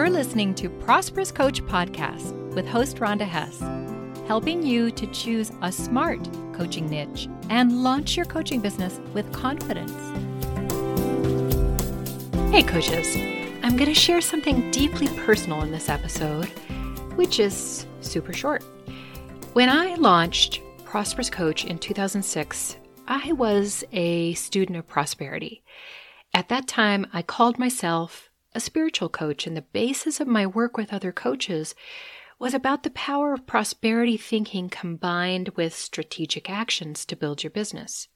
You're listening to Prosperous Coach Podcast with host Rhonda Hess, helping you to choose a smart coaching niche and launch your coaching business with confidence. Hey, coaches, I'm going to share something deeply personal in this episode, which is super short. When I launched Prosperous Coach in 2006, I was a student of prosperity. At that time, I called myself a spiritual coach, and the basis of my work with other coaches was about the power of prosperity thinking combined with strategic actions to build your business.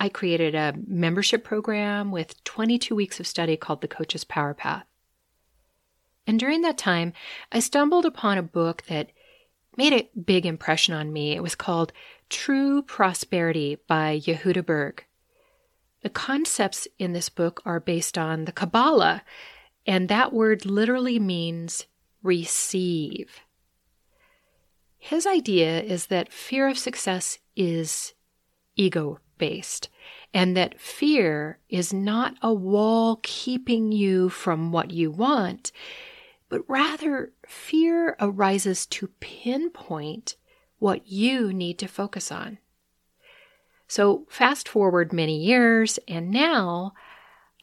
I created a membership program with 22 weeks of study called the Coach's Power Path. And during that time, I stumbled upon a book that made a big impression on me. It was called True Prosperity by Yehuda Berg. The concepts in this book are based on the Kabbalah, and that word literally means receive. His idea is that fear of success is ego based, and that fear is not a wall keeping you from what you want, but rather fear arises to pinpoint what you need to focus on. So, fast forward many years, and now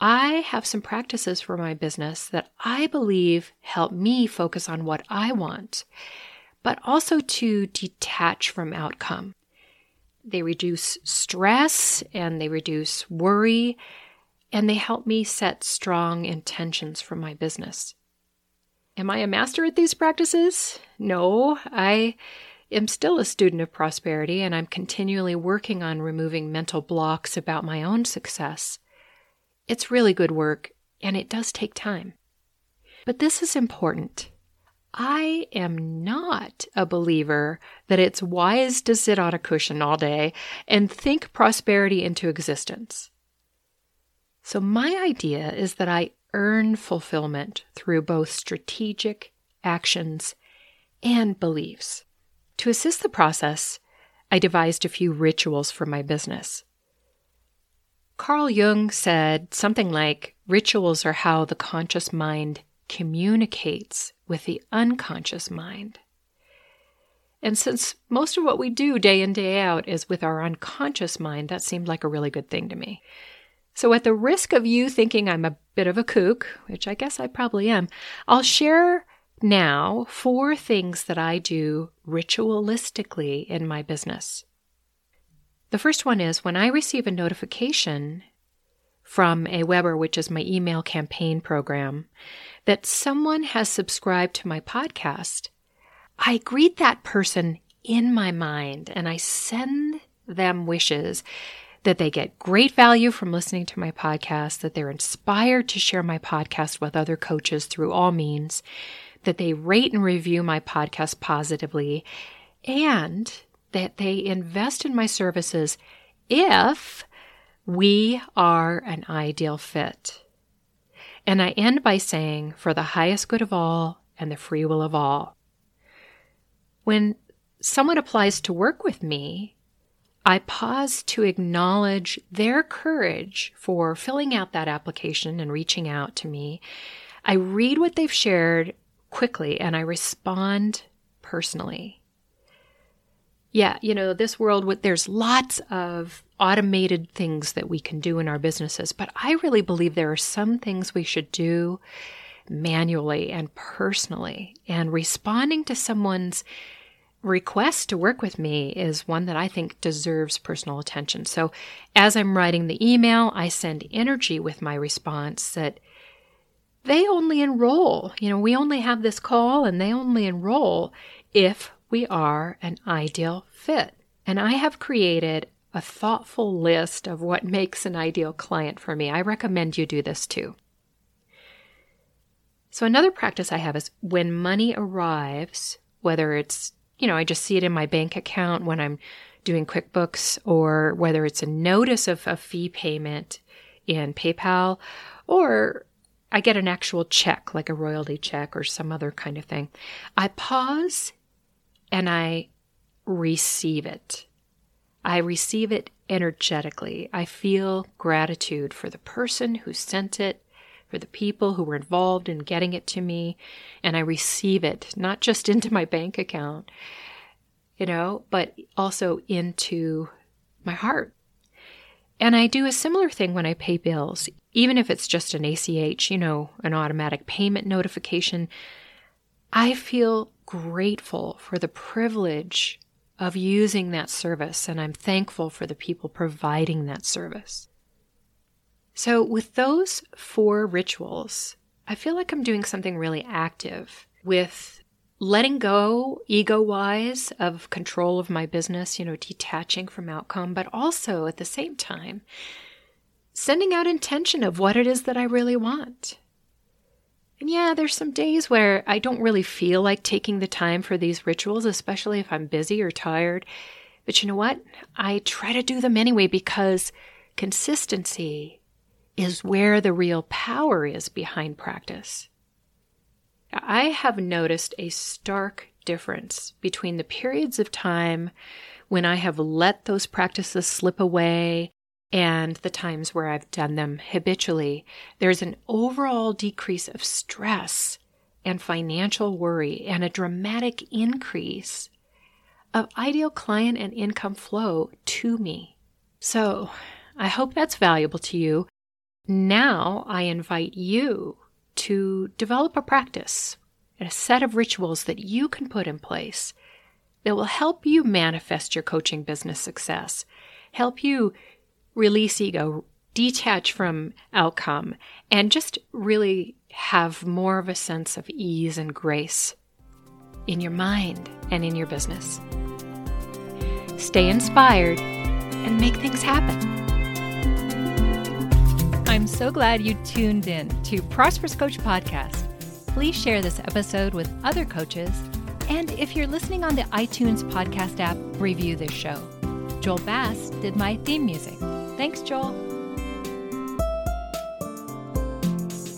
I have some practices for my business that I believe help me focus on what I want, but also to detach from outcome. They reduce stress and they reduce worry, and they help me set strong intentions for my business. Am I a master at these practices? No, I am still a student of prosperity and I'm continually working on removing mental blocks about my own success. It's really good work and it does take time. But this is important. I am not a believer that it's wise to sit on a cushion all day and think prosperity into existence. So, my idea is that I earn fulfillment through both strategic actions and beliefs. To assist the process, I devised a few rituals for my business. Carl Jung said something like rituals are how the conscious mind communicates with the unconscious mind. And since most of what we do day in, day out is with our unconscious mind, that seemed like a really good thing to me. So, at the risk of you thinking I'm a bit of a kook, which I guess I probably am, I'll share now four things that I do ritualistically in my business. The first one is when I receive a notification from Aweber, which is my email campaign program, that someone has subscribed to my podcast, I greet that person in my mind and I send them wishes that they get great value from listening to my podcast, that they're inspired to share my podcast with other coaches through all means, that they rate and review my podcast positively, and that they invest in my services if we are an ideal fit. And I end by saying, for the highest good of all and the free will of all. When someone applies to work with me, I pause to acknowledge their courage for filling out that application and reaching out to me. I read what they've shared quickly and I respond personally. Yeah, you know, this world, there's lots of automated things that we can do in our businesses, but I really believe there are some things we should do manually and personally. And responding to someone's request to work with me is one that I think deserves personal attention. So as I'm writing the email, I send energy with my response that they only enroll. You know, we only have this call and they only enroll if we are an ideal fit. And I have created a thoughtful list of what makes an ideal client for me. I recommend you do this too. So, another practice I have is when money arrives, whether it's, you know, I just see it in my bank account when I'm doing QuickBooks, or whether it's a notice of a fee payment in PayPal, or I get an actual check, like a royalty check or some other kind of thing. I pause and I receive it. I receive it energetically. I feel gratitude for the person who sent it, for the people who were involved in getting it to me, and I receive it not just into my bank account, you know, but also into my heart. And I do a similar thing when I pay bills, even if it's just an ACH, you know, an automatic payment notification. I feel grateful for the privilege of using that service, and I'm thankful for the people providing that service. So, with those four rituals, I feel like I'm doing something really active with letting go ego wise of control of my business, you know, detaching from outcome, but also at the same time, sending out intention of what it is that I really want. And yeah, there's some days where I don't really feel like taking the time for these rituals, especially if I'm busy or tired. But you know what? I try to do them anyway because consistency is where the real power is behind practice. I have noticed a stark difference between the periods of time when I have let those practices slip away and the times where I've done them habitually, there's an overall decrease of stress and financial worry and a dramatic increase of ideal client and income flow to me. So I hope that's valuable to you. Now I invite you to develop a practice, and a set of rituals that you can put in place that will help you manifest your coaching business success, help you release ego, detach from outcome, and just really have more of a sense of ease and grace in your mind and in your business. Stay inspired and make things happen. I'm so glad you tuned in to Prosperous Coach Podcast. Please share this episode with other coaches. And if you're listening on the iTunes podcast app, review this show. Joel Bass did my theme music. Thanks, Joel.